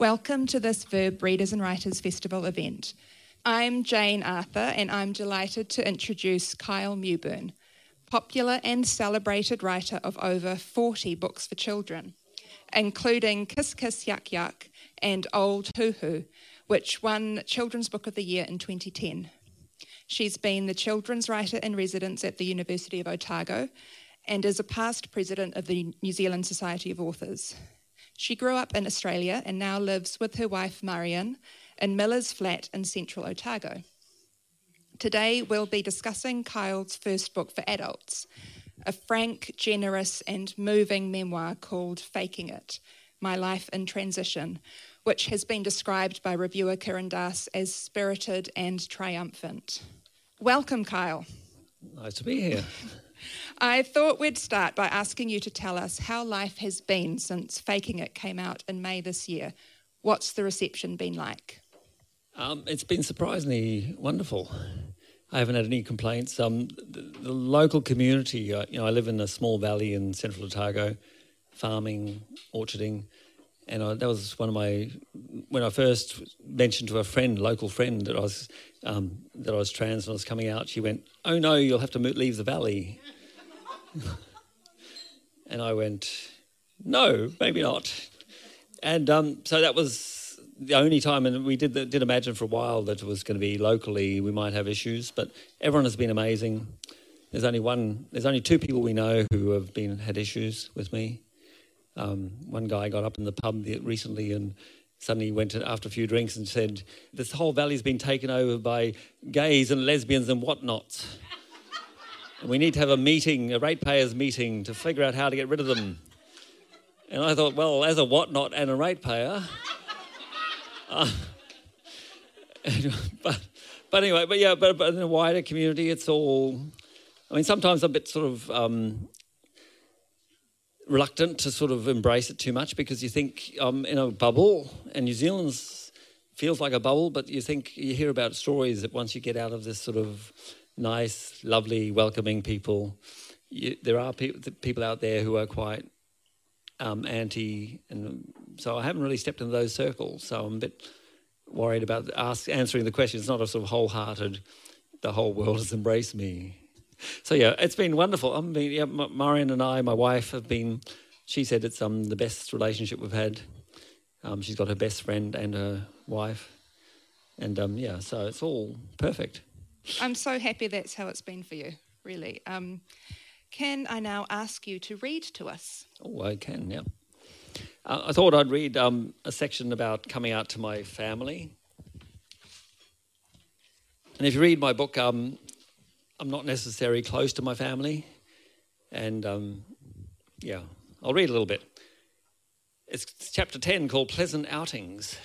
Welcome to this Verb Readers and Writers Festival event. I'm Jane Arthur, and I'm delighted to introduce Kyle Mewburn, popular and celebrated writer of over 40 books for children, including Kiss Kiss Yuck Yuck and Old Hu-Hu, which won Children's Book of the Year in 2010. She's been the children's writer in residence at the University of Otago and is a past president of the New Zealand Society of Authors. She grew up in Australia and now lives with her wife Marion in Miller's Flat in central Otago. Today we'll be discussing Kyle's first book for adults, a frank, generous, and moving memoir called Faking It My Life in Transition, which has been described by reviewer Kiran Dass as spirited and triumphant. Welcome, Kyle. Nice to be here. I thought we'd start by asking you to tell us how life has been since Faking It came out in May this year. What's the reception been like? Um, it's been surprisingly wonderful. I haven't had any complaints. Um, the, the, local community, uh, you know, I live in a small valley in central Otago, farming, orcharding, and I, that was one of my when I first mentioned to a friend, local friend, that I was um, that I was trans and I was coming out. She went, "Oh no, you'll have to leave the valley." and I went, no, maybe not. And um, so that was the only time, and we did did imagine for a while that it was going to be locally we might have issues, but everyone has been amazing. There's only one. There's only two people we know who have been had issues with me. Um, one guy got up in the pub recently and suddenly went after a few drinks and said, "This whole valley's been taken over by gays and lesbians and whatnots." And we need to have a meeting, a ratepayers meeting, to figure out how to get rid of them. And I thought, well, as a whatnot and a ratepayer, uh, but, but anyway, but yeah, but, but in a wider community, it's all. I mean, sometimes I'm a bit sort of um, reluctant to sort of embrace it too much because you think I'm in a bubble, and New Zealand's feels like a bubble, but you think you hear about stories that once you get out of this sort of nice, lovely, welcoming people. You, there are pe- people out there who are quite um, anti, and so I haven't really stepped into those circles. So I'm a bit worried about ask, answering the question. It's not a sort of wholehearted, the whole world has embraced me. So yeah, it's been wonderful. I mean, yeah, Marion and I, my wife, have been. She said it's um, the best relationship we've had. Um, she's got her best friend and her wife, and um, yeah, so it's all perfect. I'm so happy that's how it's been for you, really. Um, can I now ask you to read to us? Oh, I can, yeah. Uh, I thought I'd read um, a section about coming out to my family. And if you read my book, um, I'm not necessarily close to my family. And um, yeah, I'll read a little bit. It's chapter 10 called Pleasant Outings.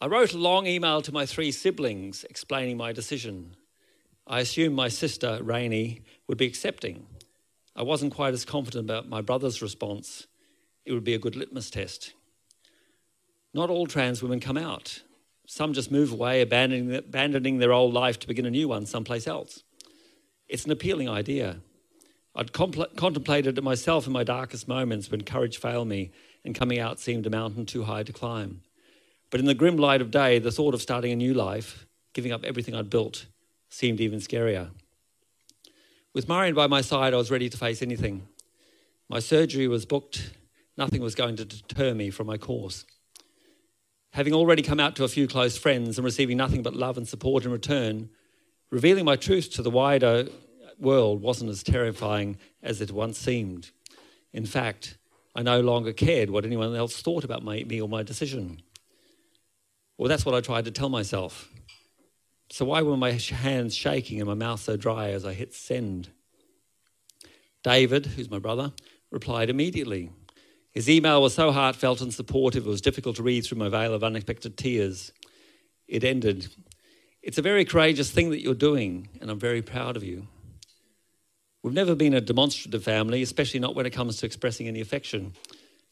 I wrote a long email to my three siblings explaining my decision. I assumed my sister, Rainey, would be accepting. I wasn't quite as confident about my brother's response. It would be a good litmus test. Not all trans women come out. Some just move away, abandoning, abandoning their old life to begin a new one someplace else. It's an appealing idea. I'd compl- contemplated it myself in my darkest moments when courage failed me and coming out seemed a mountain too high to climb. But in the grim light of day, the thought of starting a new life, giving up everything I'd built, seemed even scarier. With Marion by my side, I was ready to face anything. My surgery was booked. Nothing was going to deter me from my course. Having already come out to a few close friends and receiving nothing but love and support in return, revealing my truth to the wider world wasn't as terrifying as it once seemed. In fact, I no longer cared what anyone else thought about my, me or my decision. Well, that's what I tried to tell myself. So, why were my hands shaking and my mouth so dry as I hit send? David, who's my brother, replied immediately. His email was so heartfelt and supportive, it was difficult to read through my veil of unexpected tears. It ended It's a very courageous thing that you're doing, and I'm very proud of you. We've never been a demonstrative family, especially not when it comes to expressing any affection.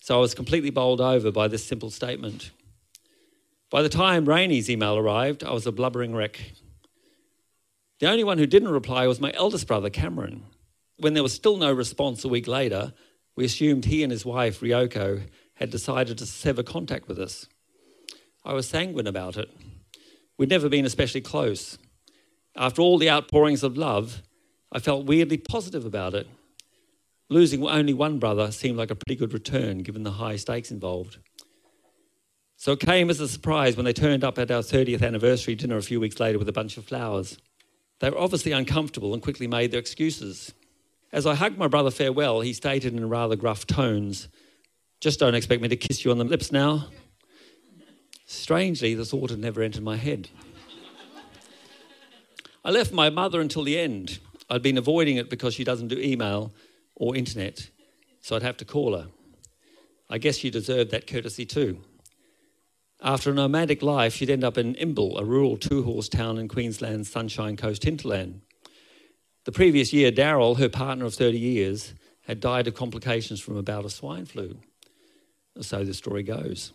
So I was completely bowled over by this simple statement. By the time Rainey's email arrived, I was a blubbering wreck. The only one who didn't reply was my eldest brother, Cameron. When there was still no response a week later, we assumed he and his wife, Ryoko, had decided to sever contact with us. I was sanguine about it. We'd never been especially close. After all the outpourings of love, I felt weirdly positive about it. Losing only one brother seemed like a pretty good return given the high stakes involved. So it came as a surprise when they turned up at our 30th anniversary dinner a few weeks later with a bunch of flowers. They were obviously uncomfortable and quickly made their excuses. As I hugged my brother farewell, he stated in rather gruff tones, Just don't expect me to kiss you on the lips now. Strangely, the thought had never entered my head. I left my mother until the end. I'd been avoiding it because she doesn't do email or internet, so I'd have to call her. I guess she deserved that courtesy too. After a nomadic life, she'd end up in Imbil, a rural two horse town in Queensland's Sunshine Coast hinterland. The previous year, Daryl, her partner of 30 years, had died of complications from a bout of swine flu. So the story goes.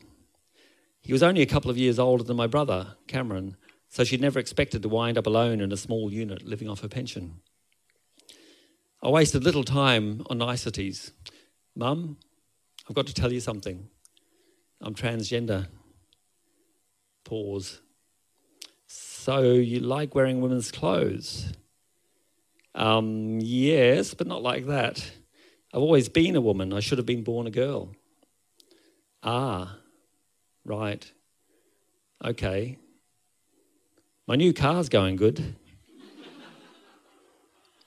He was only a couple of years older than my brother, Cameron, so she'd never expected to wind up alone in a small unit living off her pension. I wasted little time on niceties. Mum, I've got to tell you something. I'm transgender. Pause. So you like wearing women's clothes? Um, yes, but not like that. I've always been a woman. I should have been born a girl. Ah, right. Okay. My new car's going good.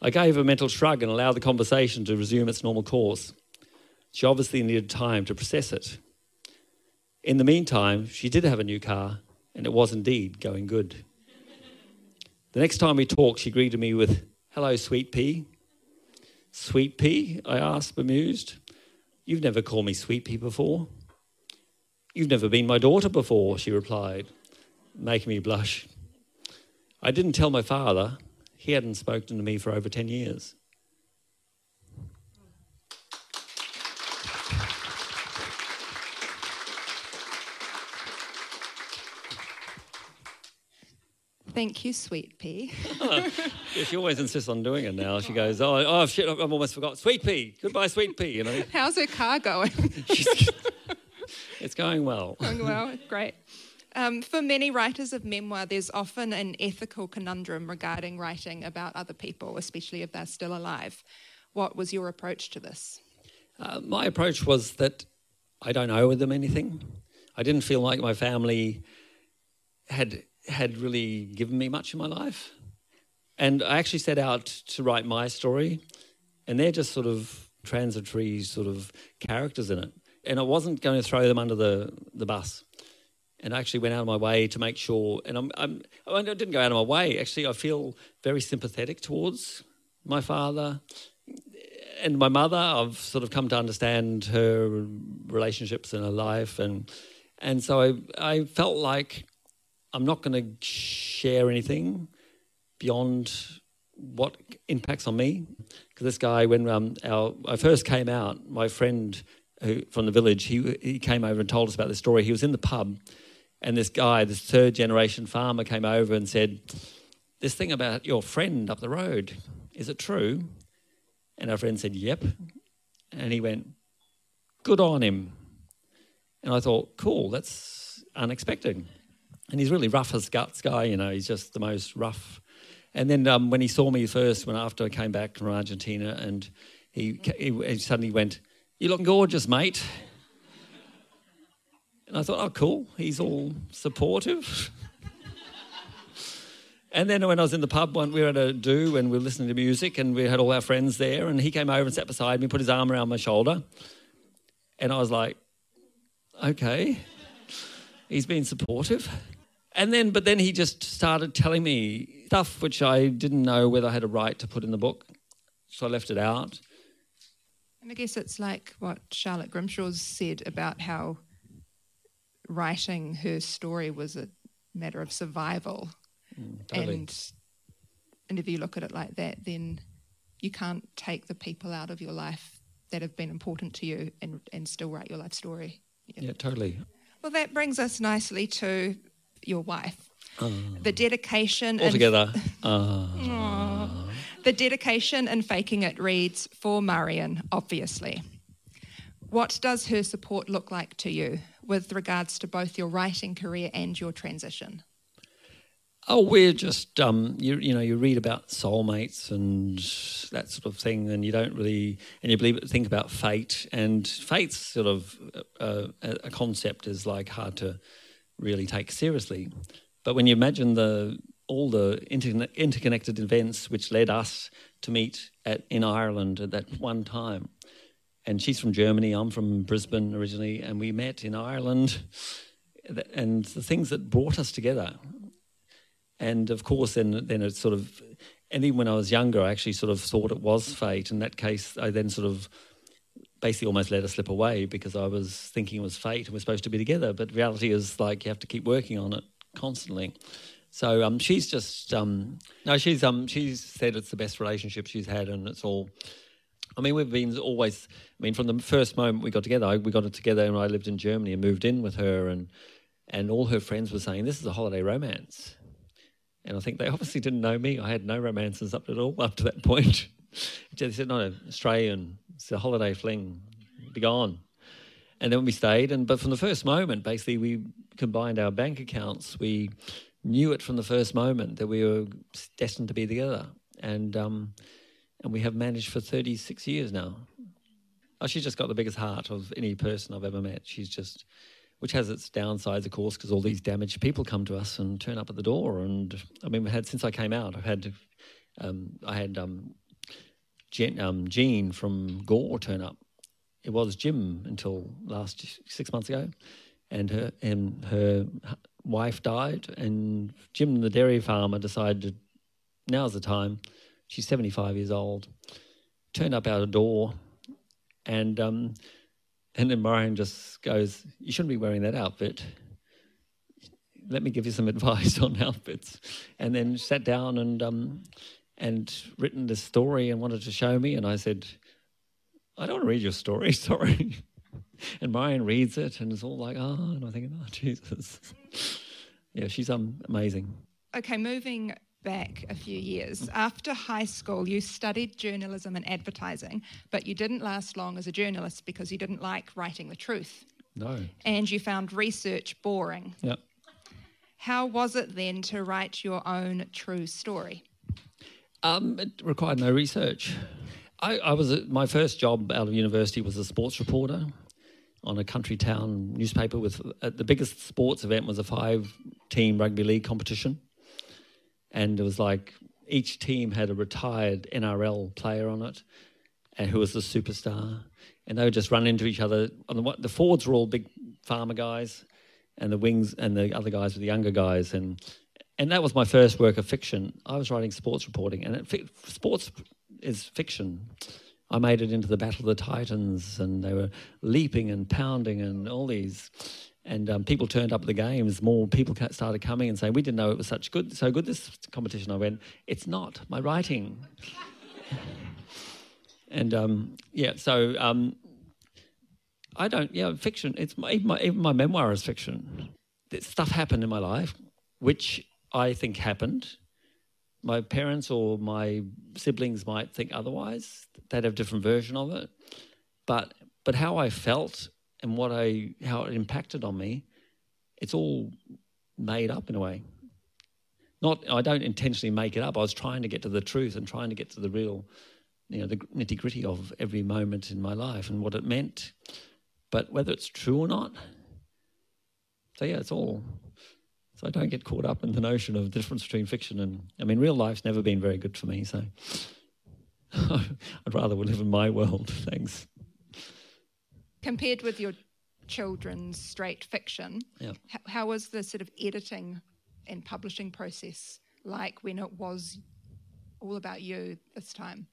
I gave a mental shrug and allowed the conversation to resume its normal course. She obviously needed time to process it. In the meantime, she did have a new car, and it was indeed going good. The next time we talked, she greeted me with, Hello, sweet pea. Sweet pea? I asked, bemused. You've never called me sweet pea before. You've never been my daughter before, she replied, making me blush. I didn't tell my father. He hadn't spoken to me for over 10 years. Thank you, sweet pea. yeah, she always insists on doing it now. She goes, "Oh, oh shit! I've almost forgot. Sweet pea. Goodbye, sweet pea." You know. How's her car going? it's going well. Going well. Great. Um, for many writers of memoir, there's often an ethical conundrum regarding writing about other people, especially if they're still alive. What was your approach to this? Uh, my approach was that I don't owe them anything. I didn't feel like my family had had really given me much in my life. And I actually set out to write my story, and they're just sort of transitory sort of characters in it. And I wasn't going to throw them under the, the bus. And I actually went out of my way to make sure, and I'm, I'm, I didn't go out of my way. Actually, I feel very sympathetic towards my father and my mother. I've sort of come to understand her relationships and her life, and and so I, I felt like I'm not going to share anything beyond what impacts on me. Because this guy, when um, our, I first came out, my friend who, from the village, he, he came over and told us about this story. He was in the pub, and this guy, this third generation farmer, came over and said, This thing about your friend up the road, is it true? And our friend said, Yep. And he went, Good on him. And I thought, Cool, that's unexpected and he's really rough as guts guy. You know, he's just the most rough. And then um, when he saw me first, when after I came back from Argentina, and he, he, he suddenly went, "You look gorgeous, mate." And I thought, "Oh, cool. He's all supportive." and then when I was in the pub, one we were at a do and we were listening to music, and we had all our friends there, and he came over and sat beside me, put his arm around my shoulder, and I was like, "Okay." He's been supportive. And then, but then he just started telling me stuff which I didn't know whether I had a right to put in the book. So I left it out. And I guess it's like what Charlotte Grimshaw's said about how writing her story was a matter of survival. Mm, totally. And and if you look at it like that, then you can't take the people out of your life that have been important to you and, and still write your life story. Yeah, yeah totally. Well, that brings us nicely to your wife. Uh, the dedication. All together. Uh, the dedication and faking it reads for Marion, obviously. What does her support look like to you with regards to both your writing career and your transition? Oh, we're just um, you, you know you read about soulmates and that sort of thing, and you don't really and you believe think about fate, and fate's sort of uh, a concept is like hard to really take seriously. But when you imagine the all the inter- interconnected events which led us to meet at in Ireland at that one time, and she's from Germany, I'm from Brisbane originally, and we met in Ireland, and the things that brought us together and of course, then then it sort of, and even when I was younger, I actually sort of thought it was fate. In that case, I then sort of basically almost let it slip away because I was thinking it was fate and we're supposed to be together. But reality is like you have to keep working on it constantly. So um, she's just um, no, she's um, she's said it's the best relationship she's had, and it's all. I mean, we've been always. I mean, from the first moment we got together, I, we got it together, and I lived in Germany and moved in with her, and and all her friends were saying this is a holiday romance. And I think they obviously didn't know me. I had no romances up at all up to that point. they said, no, Australian, it's a holiday fling, be gone. And then we stayed, and but from the first moment, basically, we combined our bank accounts. We knew it from the first moment that we were destined to be together, and um, and we have managed for 36 years now. Oh, she's just got the biggest heart of any person I've ever met. She's just which has its downsides, of course, because all these damaged people come to us and turn up at the door. And I mean, we had since I came out, I've had um, I had um, Jen, um, Jean from Gore turn up. It was Jim until last six months ago, and her and her wife died, and Jim, the dairy farmer, decided now's the time. She's seventy five years old. Turned up out a door, and um, and then Marion just goes, You shouldn't be wearing that outfit. Let me give you some advice on outfits. And then sat down and, um, and written this story and wanted to show me. And I said, I don't want to read your story, sorry. and Marion reads it and it's all like, Oh, and I'm thinking, Oh, Jesus. yeah, she's um, amazing. Okay, moving back a few years. After high school, you studied journalism and advertising, but you didn't last long as a journalist because you didn't like writing the truth. No. And you found research boring. Yeah. How was it then to write your own true story? Um, it required no research. I, I was my first job out of university was a sports reporter on a country town newspaper. With uh, the biggest sports event was a five-team rugby league competition and it was like each team had a retired NRL player on it, and who was the superstar, and they would just run into each other. On The, the forwards were all big farmer guys, and the wings and the other guys were the younger guys, and and that was my first work of fiction. I was writing sports reporting, and it, sports is fiction. I made it into the Battle of the Titans, and they were leaping and pounding and all these and um, people turned up at the games. More people started coming and saying, "We didn't know it was such good, so good this competition." I went, "It's not my writing." and um, yeah, so um, I don't. Yeah, fiction. It's my, even, my, even my memoir is fiction. Stuff happened in my life, which I think happened. My parents or my siblings might think otherwise. They'd have a different version of it. But but how I felt and what I how it impacted on me, it's all made up in a way. Not I don't intentionally make it up. I was trying to get to the truth and trying to get to the real, you know, the nitty gritty of every moment in my life and what it meant. But whether it's true or not, so yeah, it's all. So I don't get caught up in the notion of the difference between fiction and I mean, real life's never been very good for me. So I'd rather live in my world. Thanks compared with your children's straight fiction, yeah. how, how was the sort of editing and publishing process like when it was all about you this time?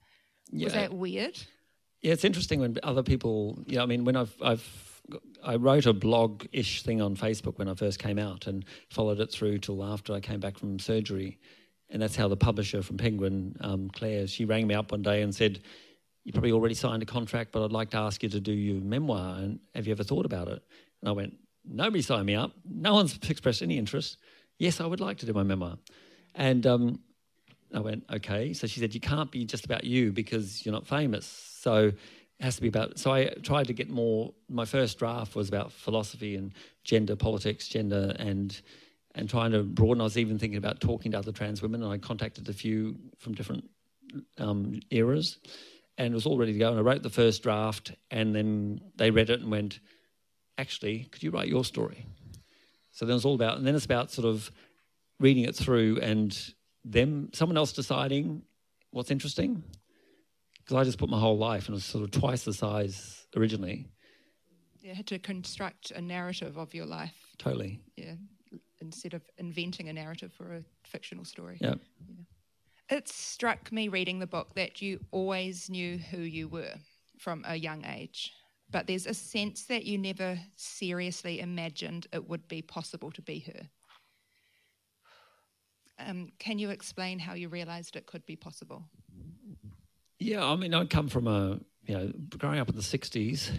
Yeah. Was that weird? Yeah, it's interesting when other people. Yeah, I mean, when I've I've I wrote a blog-ish thing on Facebook when I first came out and followed it through till after I came back from surgery, and that's how the publisher from Penguin, um, Claire, she rang me up one day and said, you probably already signed a contract, but I'd like to ask you to do your memoir. And have you ever thought about it? And I went, nobody signed me up. No one's expressed any interest. Yes, I would like to do my memoir. And um, I went, okay. So she said, you can't be just about you because you're not famous. So Has to be about. So I tried to get more. My first draft was about philosophy and gender politics, gender and and trying to broaden. I was even thinking about talking to other trans women, and I contacted a few from different um, eras, and it was all ready to go. And I wrote the first draft, and then they read it and went, "Actually, could you write your story?" So then it's all about, and then it's about sort of reading it through and them, someone else deciding what's interesting. Because I just put my whole life, and it was sort of twice the size originally. You had to construct a narrative of your life. Totally. Yeah, instead of inventing a narrative for a fictional story. Yeah. It struck me reading the book that you always knew who you were from a young age, but there's a sense that you never seriously imagined it would be possible to be her. Um, can you explain how you realised it could be possible? Yeah, I mean, I come from a, you know, growing up in the 60s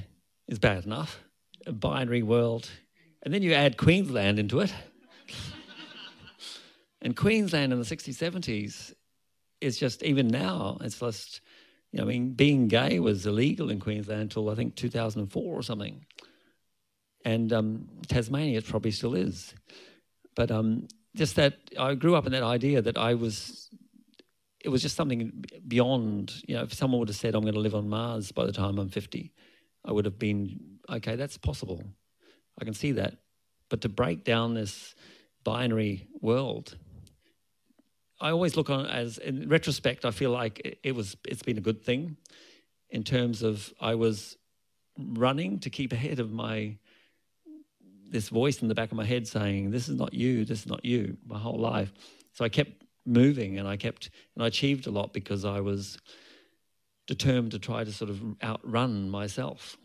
is bad enough, a binary world. And then you add Queensland into it. and Queensland in the 60s, 70s is just, even now, it's just, you know, I mean, being gay was illegal in Queensland until I think 2004 or something. And um, Tasmania, it probably still is. But um, just that I grew up in that idea that I was, it was just something beyond, you know, if someone would have said, I'm going to live on Mars by the time I'm 50, I would have been, okay, that's possible. I can see that. But to break down this binary world, I always look on as, in retrospect, I feel like it, it was, it's been a good thing in terms of I was running to keep ahead of my this voice in the back of my head saying, This is not you, this is not you, my whole life. So I kept moving and I kept, and I achieved a lot because I was determined to try to sort of outrun myself.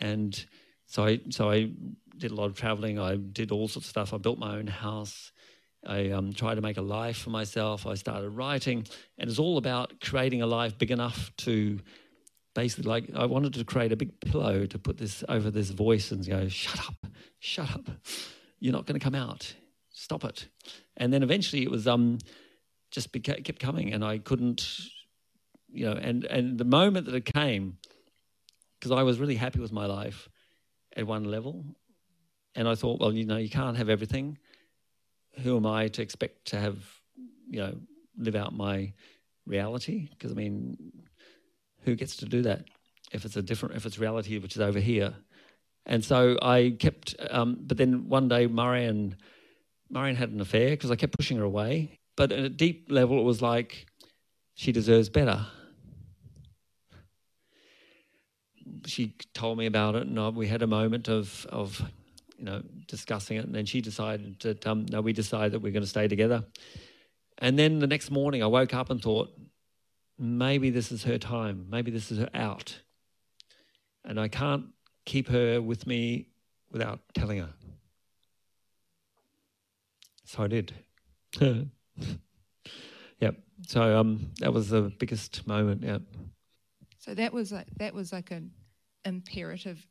And so I, so I did a lot of traveling. I did all sorts of stuff. I built my own house. I um, tried to make a life for myself. I started writing, and it's all about creating a life big enough to basically like I wanted to create a big pillow to put this over this voice and go, shut up, shut up. You're not going to come out. Stop it. And then eventually it was um just beca- kept coming and I couldn't, you know, and, and the moment that it came, because I was really happy with my life at one level. And I thought, well, you know, you can't have everything. Who am I to expect to have, you know, live out my reality? Because I mean, who gets to do that if it's a different if it's reality which is over here and so i kept um, but then one day marion marion had an affair because i kept pushing her away but at a deep level it was like she deserves better she told me about it and we had a moment of of you know discussing it and then she decided that um, no we decided that we're going to stay together and then the next morning i woke up and thought maybe this is her time, maybe this is her out. And I can't keep her with me without telling her. So I did. yep. So um, that was the biggest moment. Yeah. So that was like that was like an imperative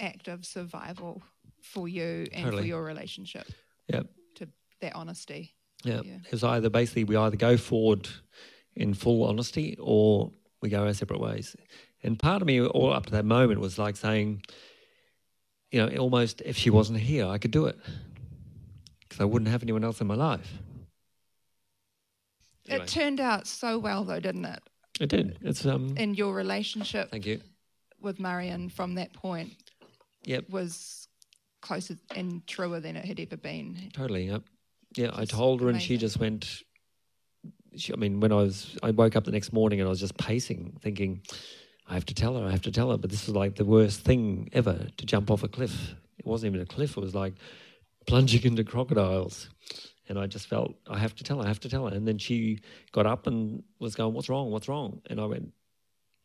act of survival for you and totally. for your relationship. Yep. To that honesty. Yep. Yeah. It was either basically we either go forward in full honesty or we go our separate ways. And part of me, all up to that moment, was like saying, you know, almost if she wasn't here, I could do it because I wouldn't have anyone else in my life. Anyway. It turned out so well, though, didn't it? It did. It's um. In your relationship. Thank you. With Marion from that point. Yep. Was closer and truer than it had ever been. Totally. Yep. Yeah, I told her, amazing. and she just went, she, I mean, when I was, I woke up the next morning and I was just pacing, thinking, I have to tell her, I have to tell her. But this was like the worst thing ever to jump off a cliff. It wasn't even a cliff, it was like plunging into crocodiles. And I just felt, I have to tell her, I have to tell her. And then she got up and was going, What's wrong? What's wrong? And I went,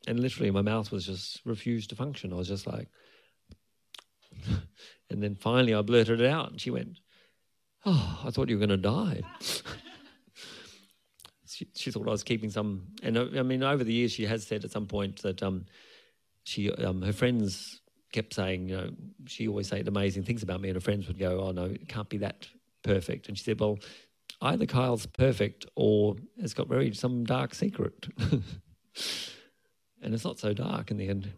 and literally my mouth was just refused to function. I was just like, and then finally I blurted it out and she went, Oh, I thought you were going to die. she, she, thought I was keeping some. And uh, I mean, over the years, she has said at some point that um, she um, her friends kept saying, you know, she always said amazing things about me, and her friends would go, "Oh no, it can't be that perfect." And she said, "Well, either Kyle's perfect or has got very some dark secret." And it's not so dark in the end.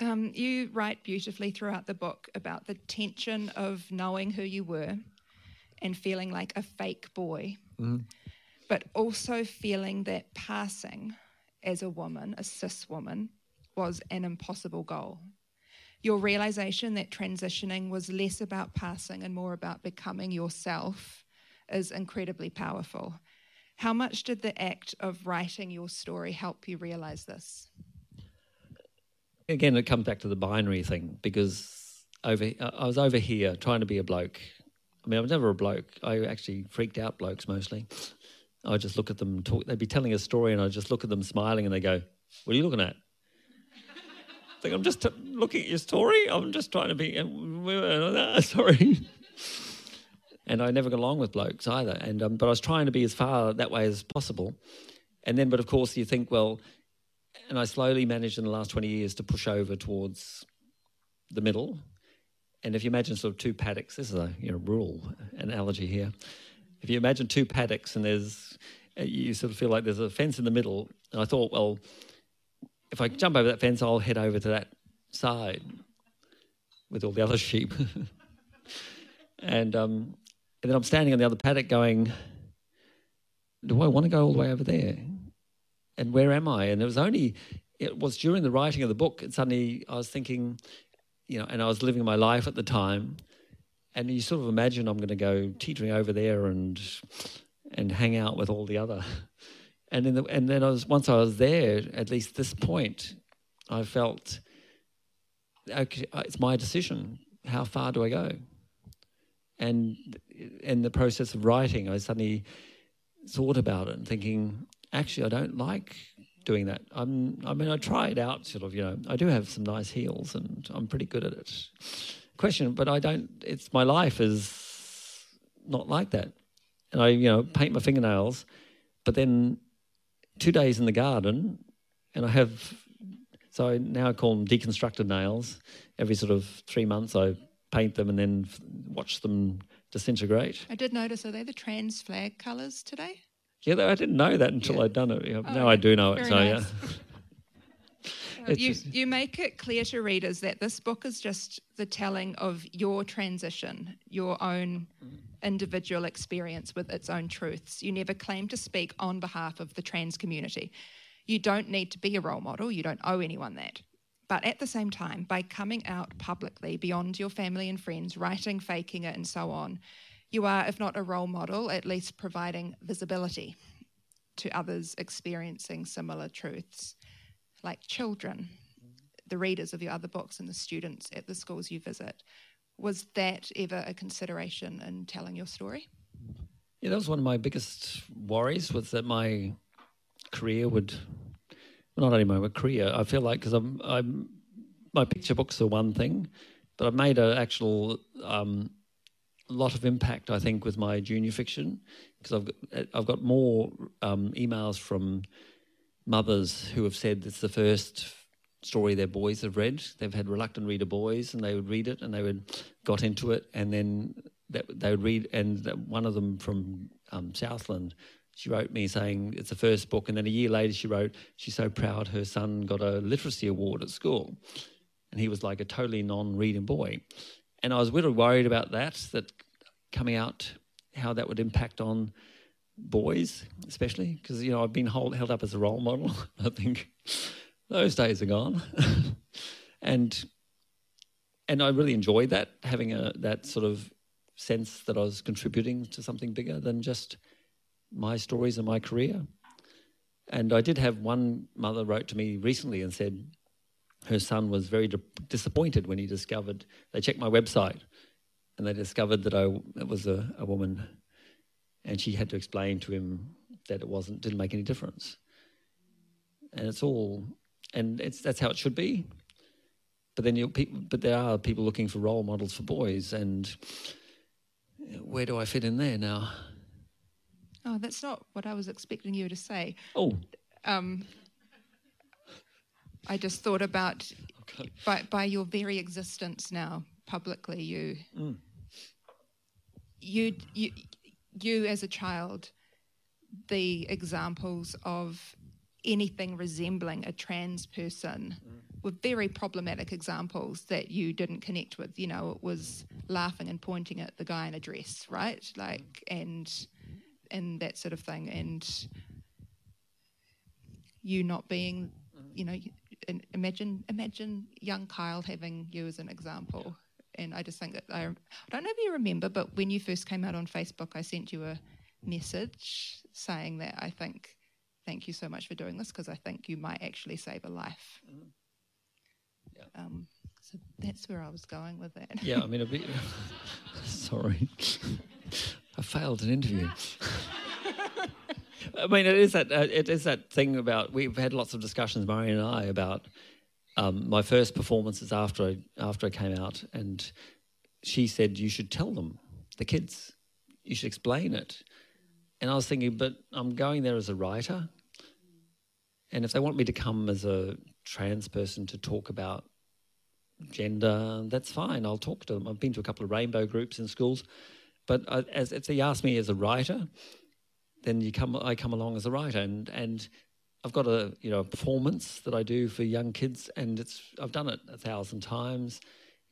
Um, you write beautifully throughout the book about the tension of knowing who you were and feeling like a fake boy, Mm-hmm. but also feeling that passing as a woman, a cis woman, was an impossible goal. Your realization that transitioning was less about passing and more about becoming yourself is incredibly powerful. How much did the act of writing your story help you realize this? Again, it comes back to the binary thing because over I was over here trying to be a bloke. I mean, I was never a bloke. I actually freaked out blokes mostly. I just look at them talk. They'd be telling a story, and I just look at them smiling, and they go, "What are you looking at?" I think I'm just t- looking at your story. I'm just trying to be uh, sorry. and I never got along with blokes either. And um, but I was trying to be as far that way as possible. And then, but of course, you think, well, and I slowly managed in the last 20 years to push over towards the middle. And if you imagine sort of two paddocks, this is a you know, rural analogy here. If you imagine two paddocks and there's, you sort of feel like there's a fence in the middle. And I thought, well, if I jump over that fence, I'll head over to that side with all the other sheep. and, um, and then I'm standing on the other paddock going, do I want to go all the way over there? And where am I? And it was only, it was during the writing of the book, and suddenly I was thinking, you know, and I was living my life at the time. And you sort of imagine I'm going to go teetering over there and and hang out with all the other. And in the, and then I was once I was there, at least this point, I felt okay, uh, it's my decision. How far do I go? And in the process of writing, I suddenly thought about it and thinking, actually, I don't like doing that. I'm, I mean, I try it out, sort of, you know, I do have some nice heels and I'm pretty good at it. Question, but I don't, it's my life is not like that. And I, you know, paint my fingernails, but then two days in the garden, and I have, so now I call them deconstructed nails. Every sort of three months, I paint them and then watch them disintegrate. I did notice, are they the trans flag colours today? Yeah, I didn't know that until Yeah. I'd done it. Oh, now I do know it. very So nice. yeah, You, you make it clear to readers that this book is just the telling of your transition, your own individual experience with its own truths. You never claim to speak on behalf of the trans community. You don't need to be a role model, you don't owe anyone that. But at the same time, by coming out publicly beyond your family and friends, writing, faking it, and so on, you are, if not a role model, at least providing visibility to others experiencing similar truths like children, the readers of your other books and the students at the schools you visit. Was that ever a consideration in telling your story? yeah, that was one of my biggest worries was that my career would, well, not only my career, I feel like because I'm, I'm, my picture books are one thing, but I've made an actual um, lot of impact, I think, with my junior fiction because I've got, I've got more um, emails from mothers who have said it's the first story their boys have read. They've had reluctant reader boys, and they would read it, and they would got into it, and then that they would read. And one of them from um, Southland, she wrote me saying it's the first book, and then a year later she wrote she's so proud her son got a literacy award at school, and he was like a totally non-reading boy, and I was little worried about that. That coming out, how that would impact on boys, especially because you know I've been hold, held up as a role model. I think those days are gone, and and I really enjoyed that having a that sort of sense that I was contributing to something bigger than just my stories and my career. And I did have one mother wrote to me recently and said her son was very di- disappointed when he discovered they checked my website and they discovered that I it was a, a woman and she had to explain to him that it wasn't didn't make any difference and it's all and it's that's how it should be but then you people but there are people looking for role models for boys and where do i fit in there now Oh, that's not what I was expecting you to say. oh Um, I just thought about okay. by, by your very existence now publicly, you, Mm. you, you, you as a child, the examples of anything resembling a trans person mm. were very problematic examples that you didn't connect with. You know, it was laughing and pointing at the guy in a dress, right? Like, mm. and and that sort of thing, and you not being, mm. you know, imagine imagine young Kyle having you as an example. And I just think that I, I don't know if you remember, but when you first came out on Facebook, I sent you a message saying that I think thank you so much for doing this because I think you might actually save a life. Mm. Yeah. Um, so that's where I was going with that. Yeah, I mean, a bit, sorry, I failed an interview. I mean, it is that uh, it is that thing about we've had lots of discussions, Marion and I, about um, my first performances after I, after I came out, and she said you should tell them, the kids, you should explain it. And I was thinking, but I'm going there as a writer, and if they want me to come as a trans person to talk about gender, that's fine. I'll talk to them. I've been to a couple of rainbow groups in schools, but as if they ask me as a writer, then you come. I come along as a writer, and and I've got a you know a performance that I do for young kids, and it's I've done it a thousand times.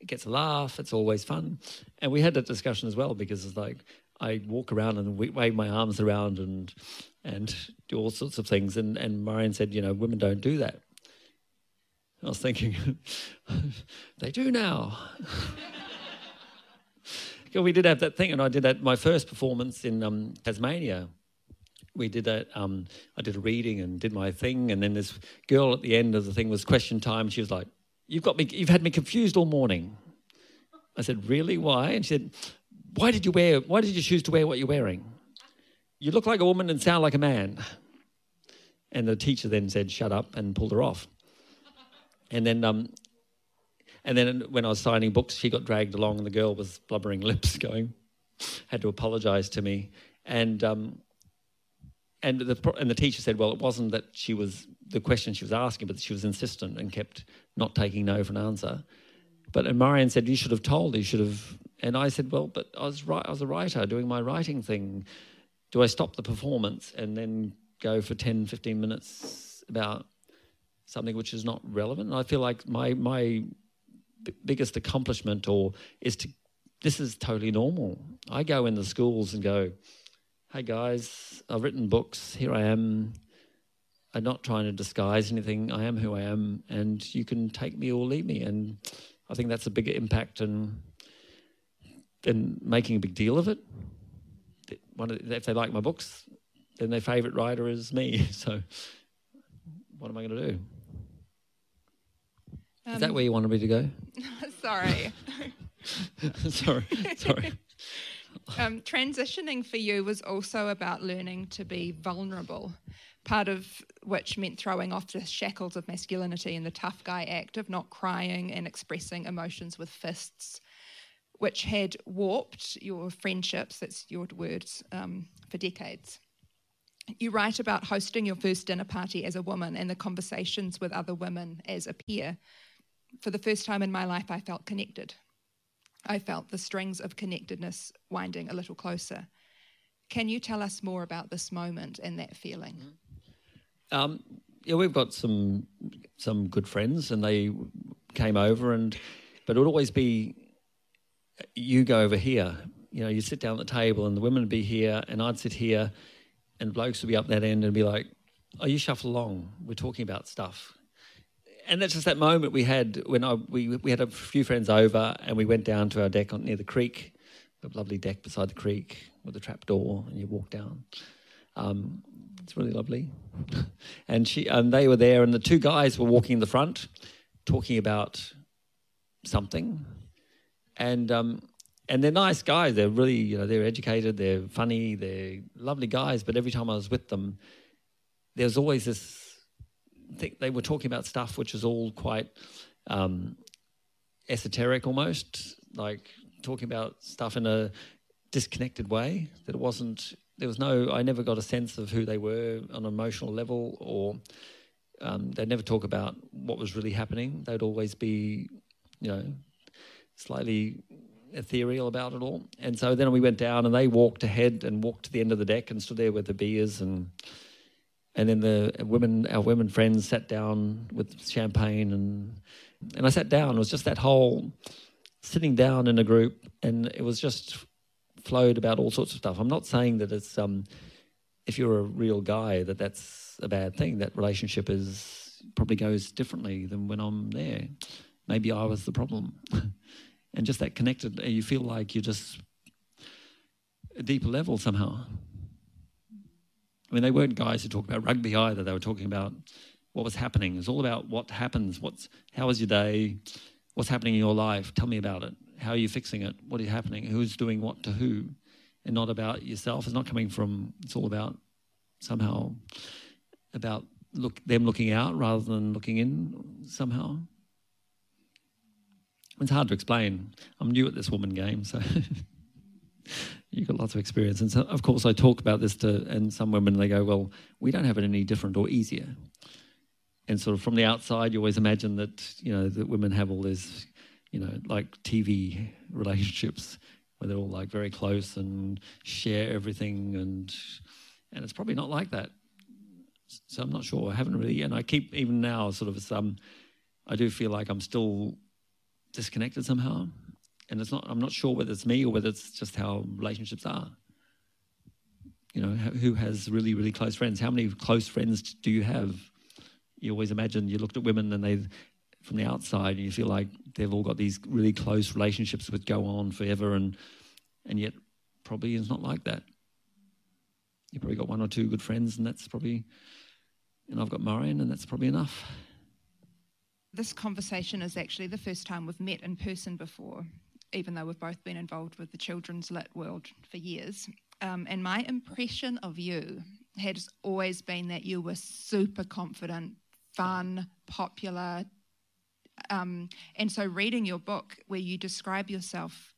It gets a laugh. It's always fun, and we had that discussion as well because it's like I walk around and wave my arms around and and do all sorts of things. And and Marion said, you know, women don't do that. I was thinking, they do now. we did have that thing, and I did that my first performance in um, Tasmania we did that. Um, I did a reading and did my thing, and then this girl at the end of the thing was question time. She was like, "You've got me. You've had me confused all morning." I said, "Really? Why?" And she said, "Why did you wear? Why did you choose to wear what you're wearing? You look like a woman and sound like a man." And the teacher then said, "Shut up," and pulled her off. And then, um, and then when I was signing books, she got dragged along, and the girl was blubbering lips, going, had to apologise to me, and. Um, and the and the teacher said, well, it wasn't that she was the question she was asking, but she was insistent and kept not taking no for an answer. But and Marion said, you should have told. You should have. And I said, well, but I was right. I was a writer doing my writing thing. Do I stop the performance and then go for 10, 15 minutes about something which is not relevant? And I feel like my my biggest accomplishment or is to this is totally normal. I go in the schools and go, hey guys, I've written books. Here I am. I'm not trying to disguise anything. I am who I am, and you can take me or leave me. And I think that's a bigger impact than than making a big deal of it. If they like my books, then their favourite writer is me. So, what am I going to do? Um, is that um, where you wanted me to go? sorry. sorry. Sorry. Um, transitioning for you was also about learning to be vulnerable, part of which meant throwing off the shackles of masculinity and the tough guy act of not crying and expressing emotions with fists, which had warped your friendships, that's your words, um, for decades. You write about hosting your first dinner party as a woman and the conversations with other women as a peer. For the first time in my life, I felt connected I felt the strings of connectedness winding a little closer. Can you tell us more about this moment and that feeling? Mm-hmm. Um, yeah, we've got some some good friends, and they came over, and but it would always be you go over here. You know, you sit down at the table, and the women would be here, and I'd sit here, and blokes would be up that end and be like, "Oh, you shuffle along. We're talking about stuff." And that's just that moment we had when I, we, we had a few friends over and we went down to our deck on, near the creek, the lovely deck beside the creek with a trap door, and you walk down. Um, it's really lovely. and she and they were there, and the two guys were walking in the front, talking about something, and um, and they're nice guys. They're really you know they're educated, they're funny, they're lovely guys. But every time I was with them, there was always this think they were talking about stuff which is all quite um, esoteric almost, like talking about stuff in a disconnected way. That it wasn't. There was no. I never got a sense of who they were on an emotional level, or um, they'd never talk about what was really happening. They'd always be, you know, slightly ethereal about it all. And so then we went down, and they walked ahead and walked to the end of the deck and stood there with the beers and and then the women, our women friends, sat down with champagne, and and I sat down. It was just that whole sitting down in a group, and it was just flowed about all sorts of stuff. I'm not saying that it's um, if you're a real guy that that's a bad thing. That relationship is probably goes differently than when I'm there. Maybe I was the problem, and just that connected. You feel like you're just a deeper level somehow. I mean, they weren't guys who talked about rugby either. They were talking about what was happening. It's all about what happens. What's how was your day? What's happening in your life? Tell me about it. How are you fixing it? What is happening? Who's doing what to who? And not about yourself. It's not coming from. It's all about somehow about look them looking out rather than looking in somehow. It's hard to explain. I'm new at this woman game, so. You've got lots of experience. And so, of course, I talk about this to, and some women, they go, well, we don't have it any different or easier. And sort of from the outside, you always imagine that, you know, that women have all this, you know, like TV relationships where they're all like very close and share everything. And, and it's probably not like that. So I'm not sure. I haven't really, and I keep, even now, sort of some, I do feel like I'm still disconnected somehow and it's not i'm not sure whether it's me or whether it's just how relationships are. You know who has really really close friends? How many close friends do you have? You always imagine you looked at women and they from the outside and you feel like they've all got these really close relationships that go on forever and and yet probably it's not like that. You probably got one or two good friends and that's probably and i've got marion and that's probably enough. This conversation is actually the first time we've met in person before even though we've both been involved with the children's lit world for years. Um, and my impression of you has always been that you were super confident, fun, popular. Um, and so, reading your book, where you describe yourself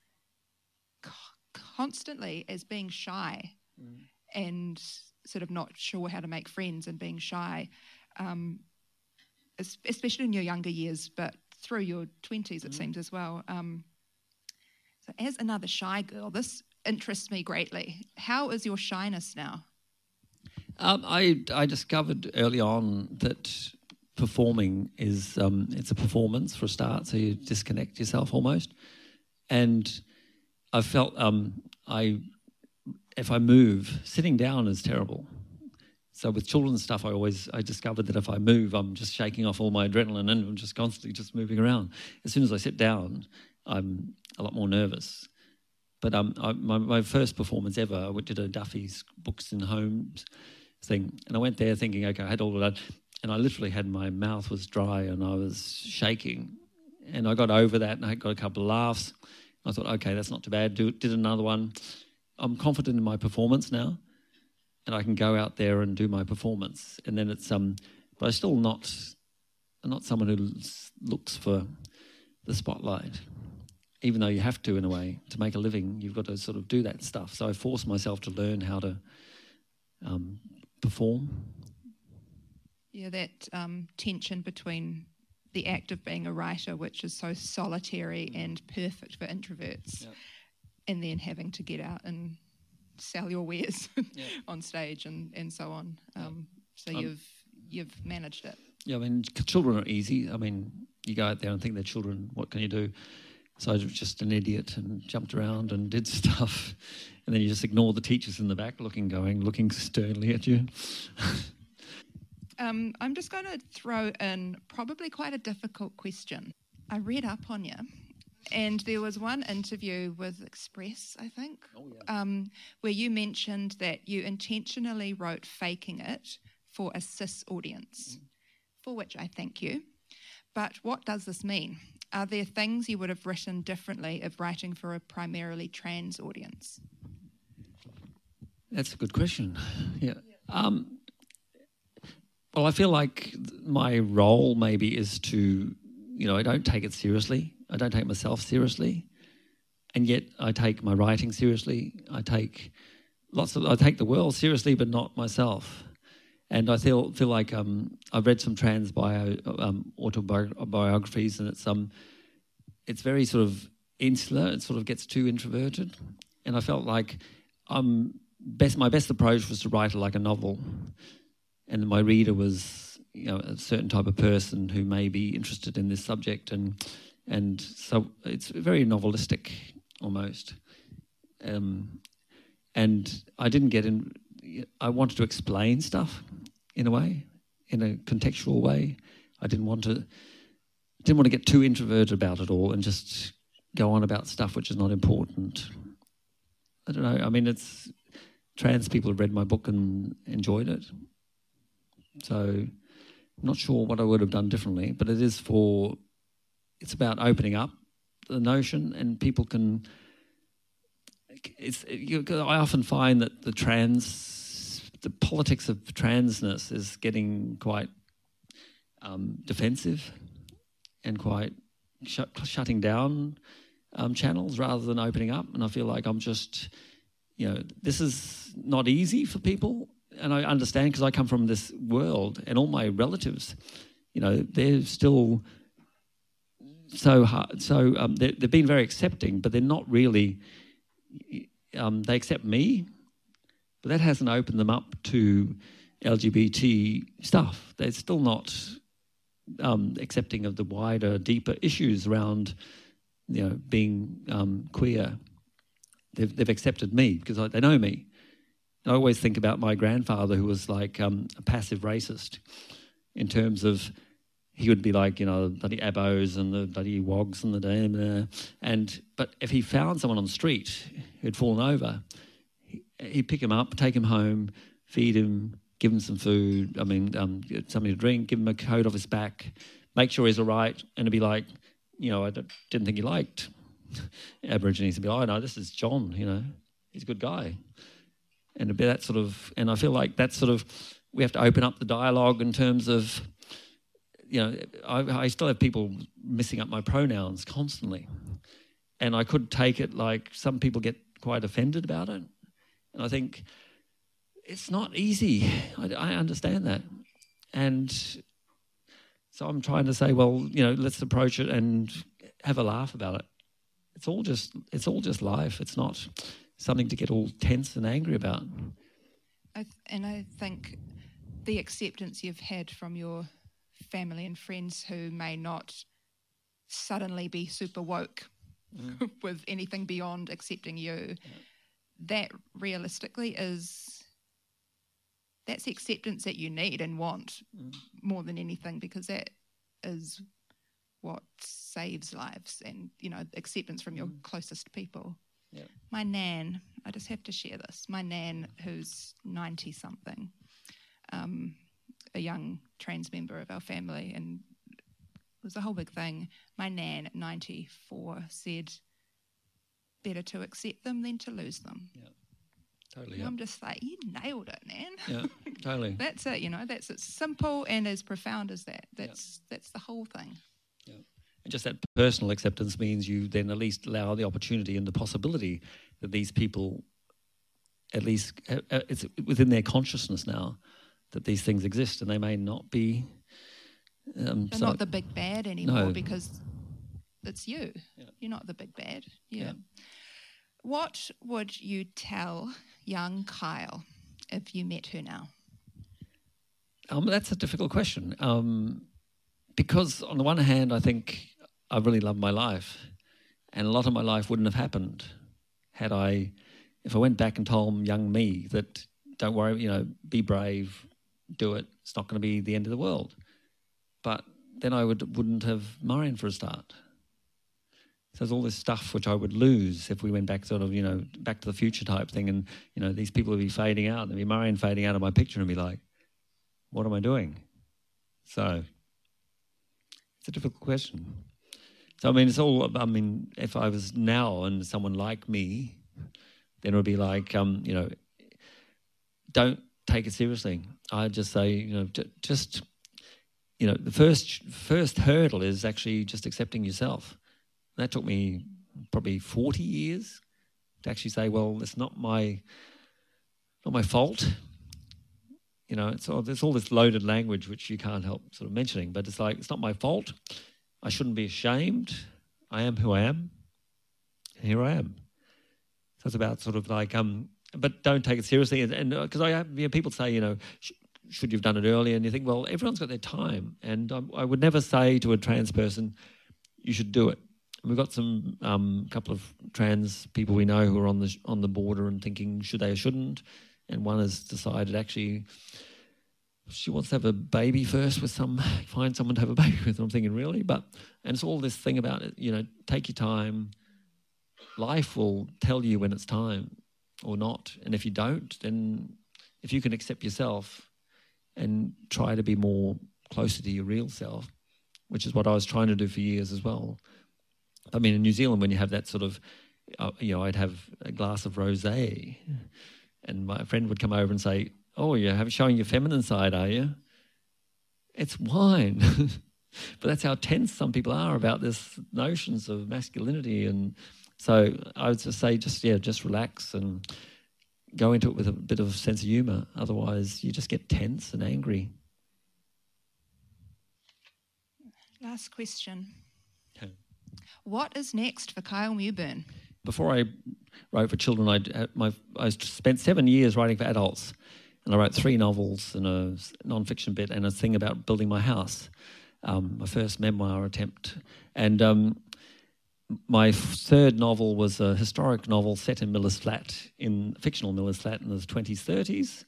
constantly as being shy mm. and sort of not sure how to make friends and being shy, um, especially in your younger years, but through your 20s, it mm. seems as well. Um, so, as another shy girl, this interests me greatly. How is your shyness now? Um, I I discovered early on that performing is um, it's a performance for a start, so you disconnect yourself almost, and I felt um, I if I move, sitting down is terrible. So with children's stuff, I always I discovered that if I move, I'm just shaking off all my adrenaline and I'm just constantly just moving around. As soon as I sit down, I'm a lot more nervous. But um, I, my, my, first performance ever, I did a Duffy's Books in Homes thing, and I went there thinking, okay, I had all of that, and I literally had my mouth was dry and I was shaking, and I got over that, and I got a couple of laughs. I thought, okay, that's not too bad. Do, did another one. I'm confident in my performance now, and I can go out there and do my performance. And then it's um, but I'm still not, I'm not someone who looks for the spotlight even though you have to in a way to make a living, you've got to sort of do that stuff. So I forced myself to learn how to um, perform. Yeah, that um, tension between the act of being a writer, which is so solitary and perfect for introverts, yep. and then having to get out and sell your wares yep. on stage and, and so on. Um, so um, you've you've managed it. Yeah, I mean, children are easy. I mean, you go out there and think they're children. What can you do? So I was just an idiot and jumped around and did stuff. And then you just ignore the teachers in the back looking, going, looking sternly at you. um, I'm just going to throw in probably quite a difficult question. I read up on you, and there was one interview with Express, I think, oh, yeah. um, where you mentioned that you intentionally wrote Faking It for a cis audience, mm. for which I thank you. But what does this mean? Are there things you would have written differently if writing for a primarily trans audience? That's a good question. Yeah. Um, well, I feel like my role maybe is to, you know, I don't take it seriously. I don't take myself seriously, and yet I take my writing seriously. I take lots of I take the world seriously, but not myself. And I feel feel like um, I've read some trans bio um, autobiographies, and it's um, it's very sort of insular. It sort of gets too introverted, and I felt like um, best my best approach was to write it like a novel, and my reader was you know a certain type of person who may be interested in this subject, and and so it's very novelistic almost. Um, and I didn't get in. I wanted to explain stuff in a way, in a contextual way. I didn't want to didn't want to get too introverted about it all and just go on about stuff which is not important. I don't know. I mean, it's trans people have read my book and enjoyed it. So I'm not sure what I would have done differently, but it is for, it's about opening up the notion and people can, it's, you, I often find that the trans, the politics of transness is getting quite um, defensive and quite shutting down um, channels rather than opening up. And I feel like I'm just, you know, this is not easy for people. And I understand because I come from this world and all my relatives, you know, they're still so hard. So um, they've been very accepting, but they're not really, um, they accept me, but that hasn't opened them up to LGBT stuff. They're still not um, accepting of the wider, deeper issues around, you know, being um, queer. They've, they've accepted me because they know me. I always think about my grandfather, who was like um, a passive racist, in terms of he would be like, you know, the bloody abos and the bloody wogs and the damn, and but if he found someone on the street who'd fallen over, he'd pick him up, take him home, feed him, give him some food, I mean, um, something to drink, give him a coat off his back, make sure he's all right, and it'd be like, you know, I didn't think he liked Aborigines. To be like, oh, no, this is John, you know, he's a good guy. And it'd be that sort of, and I feel like that sort of, we have to open up the dialogue in terms of, you know, I, I still have people missing up my pronouns constantly. And I could take it like some people get quite offended about it. And I think, it's not easy. I, I understand that. And so I'm trying to say, well, you know, let's approach it and have a laugh about it. It's all just it's all just life. It's not something to get all tense and angry about. I th- and I think the acceptance you've had from your family and friends who may not suddenly be super woke mm. with anything beyond accepting you, yeah. That realistically is that's the acceptance that you need and want mm. more than anything because that is what saves lives and you know acceptance from your mm. closest people yeah. my nan i just have to share this my nan who's 90 something um, a young trans member of our family and it was a whole big thing my nan at 94 said better to accept them than to lose them yeah Totally. I'm just like, you nailed it, man. Yeah, totally. that's it. You know, that's as simple and as profound as that. That's that's the whole thing. Yeah. And just that personal acceptance means you then at least allow the opportunity and the possibility that these people, at least, uh, uh, it's within their consciousness now that these things exist, and they may not be. Um, They're so, not the big bad anymore no. because it's you. Yeah. You're not the big bad. Yeah. yeah. What would you tell young Kyle if you met her now? Um, that's a difficult question. Um, because, on the one hand, I think I really love my life, and a lot of my life wouldn't have happened had I, if I went back and told young me that, don't worry, you know, be brave, do it, it's not going to be the end of the world. But then I would, wouldn't have Marion for a start. So there's all this stuff which I would lose if we went back sort of, you know, back to the future type thing. And, you know, these people would be fading out. There'd be Marion fading out of my picture and be like, what am I doing? So it's a difficult question. So, I mean, it's all, I mean, if I was now and someone like me, then it would be like, um, you know, don't take it seriously. I'd just say, you know, just, you know, the first first hurdle is actually just accepting yourself. That took me probably 40 years to actually say, well, it's not my, not my fault. You know, it's all, there's all this loaded language which you can't help sort of mentioning, but it's like, it's not my fault. I shouldn't be ashamed. I am who I am. Here I am. So it's about sort of like, um, but don't take it seriously. And because I have you know, people say, you know, should you have done it earlier? And you think, well, everyone's got their time. And I, I would never say to a trans person, you should do it. And we've got some um, couple of trans people we know who are on the on the border and thinking should they or shouldn't. And one has decided actually she wants to have a baby first with some find someone to have a baby with. I'm thinking really, but and it's all this thing about it. You know, take your time. Life will tell you when it's time or not, and if you don't, then if you can accept yourself and try to be more closer to your real self, which is what I was trying to do for years as well. I mean, in New Zealand, when you have that sort of, uh, you know, I'd have a glass of rosé, and my friend would come over and say, "Oh, you're showing your feminine side, are you?" It's wine. but that's how tense some people are about this notions of masculinity and so i would just say just yeah just relax and go into it with a bit of sense of humor. Otherwise, you just get tense and angry. Last question. What is next for Kyle Mewburn? Before I wrote for children, I, my, I spent seven years writing for adults. And I wrote three novels and a non-fiction bit and a thing about building my house, um, my first memoir attempt. And um, my third novel was a historic novel set in Miller's Flat, in fictional Miller's Flat in the 20s, 30s.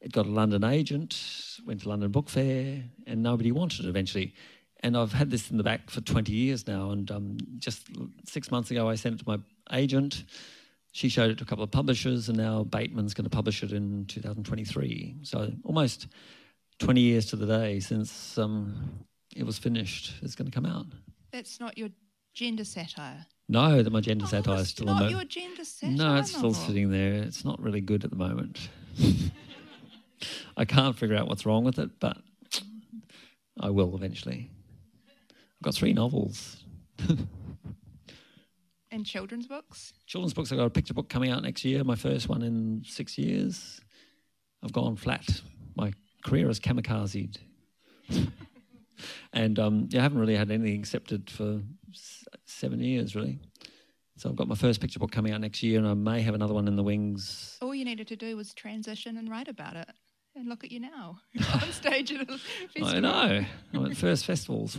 It got a London agent, went to London Book Fair, and nobody wanted it eventually. And I've had this in the back for 20 years now. And um, just six months ago, I sent it to my agent. She showed it to a couple of publishers, and now Bateman's going to publish it in 2023. So almost 20 years to the day since um, it was finished. It's going to come out. That's not your gender satire? No, that my gender oh, satire is still not your gender satire. No, it's still sitting there. It's not really good at the moment. I can't figure out what's wrong with it, but I will eventually. I've got three novels. and children's books? Children's books. I've got a picture book coming out next year, my first one in six years. I've gone flat. My career is kamikazed. and um, yeah, I haven't really had anything accepted for seven years, really. So I've got my first picture book coming out next year, and I may have another one in the wings. All you needed to do was transition and write about it. And look at you now, on stage at a festival. I know. I'm at first festivals.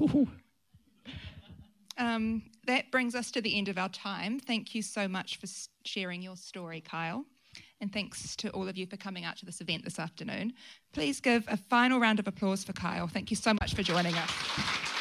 Um, that brings us to the end of our time. Thank you so much for sharing your story, Kyle. And thanks to all of you for coming out to this event this afternoon. Please give a final round of applause for Kyle. Thank you so much for joining us.